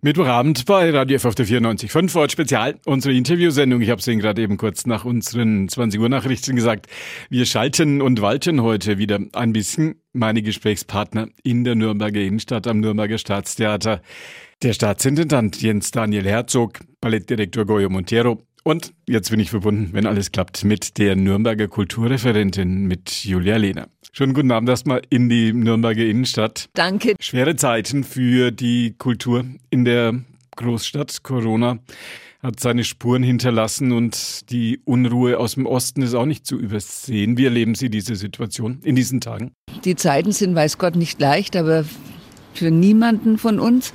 Mittwochabend bei Radio F auf der 94.5 Wort Spezial, unsere Interviewsendung. Ich habe es Ihnen gerade eben kurz nach unseren 20 Uhr Nachrichten gesagt. Wir schalten und walten heute wieder ein bisschen. Meine Gesprächspartner in der Nürnberger Innenstadt am Nürnberger Staatstheater. Der Staatsintendant Jens Daniel Herzog, Ballettdirektor Goyo Montero und jetzt bin ich verbunden, wenn alles klappt, mit der Nürnberger Kulturreferentin, mit Julia Lehner. Schönen guten Abend erstmal in die Nürnberger Innenstadt. Danke. Schwere Zeiten für die Kultur in der Großstadt. Corona hat seine Spuren hinterlassen und die Unruhe aus dem Osten ist auch nicht zu übersehen. Wie erleben Sie diese Situation in diesen Tagen? Die Zeiten sind, weiß Gott, nicht leicht, aber für niemanden von uns.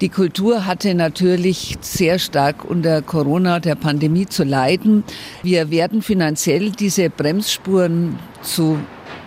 Die Kultur hatte natürlich sehr stark unter Corona, der Pandemie zu leiden. Wir werden finanziell diese Bremsspuren zu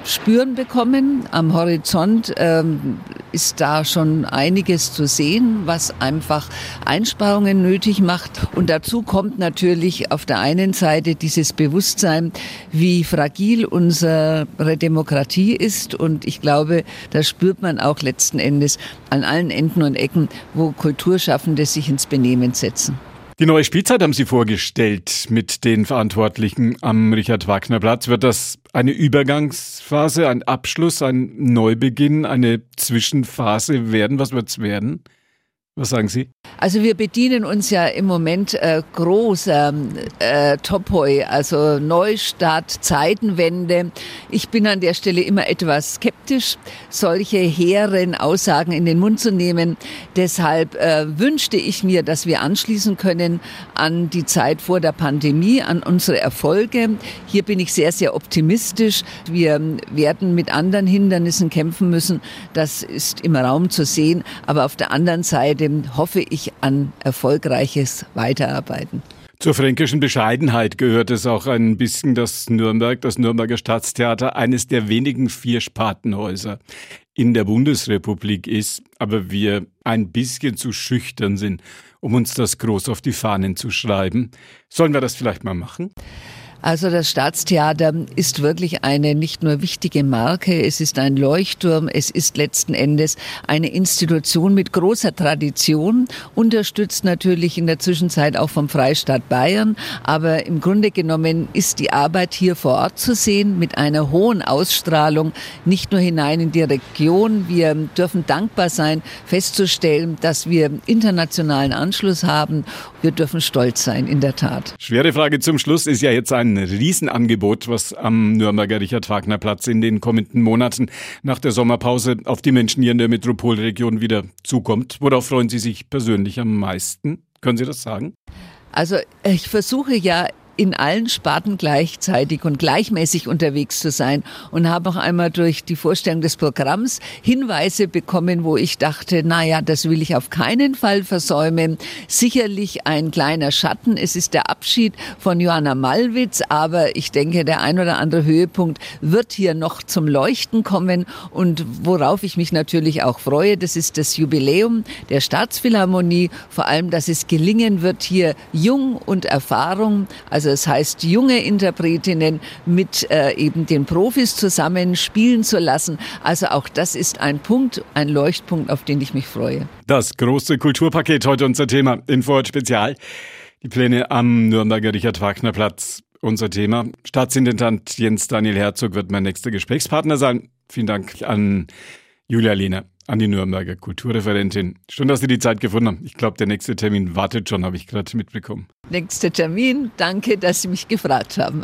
spüren bekommen. Am Horizont ähm, ist da schon einiges zu sehen, was einfach Einsparungen nötig macht. Und dazu kommt natürlich auf der einen Seite dieses Bewusstsein, wie fragil unsere Demokratie ist. Und ich glaube, das spürt man auch letzten Endes an allen Enden und Ecken, wo Kulturschaffende sich ins Benehmen setzen. Die neue Spielzeit haben Sie vorgestellt mit den Verantwortlichen am Richard-Wagner-Platz. Wird das eine Übergangsphase, ein Abschluss, ein Neubeginn, eine Zwischenphase werden? Was wird es werden? Was sagen Sie? Also wir bedienen uns ja im Moment äh, großer äh, Topoi, also Neustart, Zeitenwende. Ich bin an der Stelle immer etwas skeptisch, solche hehren Aussagen in den Mund zu nehmen. Deshalb äh, wünschte ich mir, dass wir anschließen können an die Zeit vor der Pandemie, an unsere Erfolge. Hier bin ich sehr, sehr optimistisch. Wir werden mit anderen Hindernissen kämpfen müssen. Das ist im Raum zu sehen. Aber auf der anderen Seite hoffe ich an erfolgreiches Weiterarbeiten. Zur fränkischen Bescheidenheit gehört es auch ein bisschen, dass Nürnberg, das Nürnberger Staatstheater, eines der wenigen vier Spartenhäuser in der Bundesrepublik ist, aber wir ein bisschen zu schüchtern sind, um uns das groß auf die Fahnen zu schreiben. Sollen wir das vielleicht mal machen? Also das Staatstheater ist wirklich eine nicht nur wichtige Marke, es ist ein Leuchtturm, es ist letzten Endes eine Institution mit großer Tradition, unterstützt natürlich in der Zwischenzeit auch vom Freistaat Bayern, aber im Grunde genommen ist die Arbeit hier vor Ort zu sehen mit einer hohen Ausstrahlung, nicht nur hinein in die Region. Wir dürfen dankbar sein, festzustellen, dass wir internationalen Anschluss haben. Wir dürfen stolz sein, in der Tat. Schwere Frage zum Schluss ist ja jetzt ein Riesenangebot, was am Nürnberger Richard-Wagner-Platz in den kommenden Monaten nach der Sommerpause auf die Menschen hier in der Metropolregion wieder zukommt. Worauf freuen Sie sich persönlich am meisten? Können Sie das sagen? Also ich versuche ja in allen Sparten gleichzeitig und gleichmäßig unterwegs zu sein und habe auch einmal durch die Vorstellung des Programms Hinweise bekommen, wo ich dachte, na ja, das will ich auf keinen Fall versäumen. Sicherlich ein kleiner Schatten. Es ist der Abschied von Johanna Malwitz, aber ich denke, der ein oder andere Höhepunkt wird hier noch zum Leuchten kommen und worauf ich mich natürlich auch freue, das ist das Jubiläum der Staatsphilharmonie, vor allem, dass es gelingen wird, hier Jung und Erfahrung, also also es heißt, junge Interpretinnen mit äh, eben den Profis zusammen spielen zu lassen. Also auch das ist ein Punkt, ein Leuchtpunkt, auf den ich mich freue. Das große Kulturpaket heute unser Thema in Vorort Spezial. Die Pläne am Nürnberger Richard-Wagner-Platz. Unser Thema. Staatsintendant Jens Daniel Herzog wird mein nächster Gesprächspartner sein. Vielen Dank an Julia Lehner an die Nürnberger Kulturreferentin. Schön, dass Sie die Zeit gefunden haben. Ich glaube, der nächste Termin wartet schon, habe ich gerade mitbekommen. Nächster Termin. Danke, dass Sie mich gefragt haben.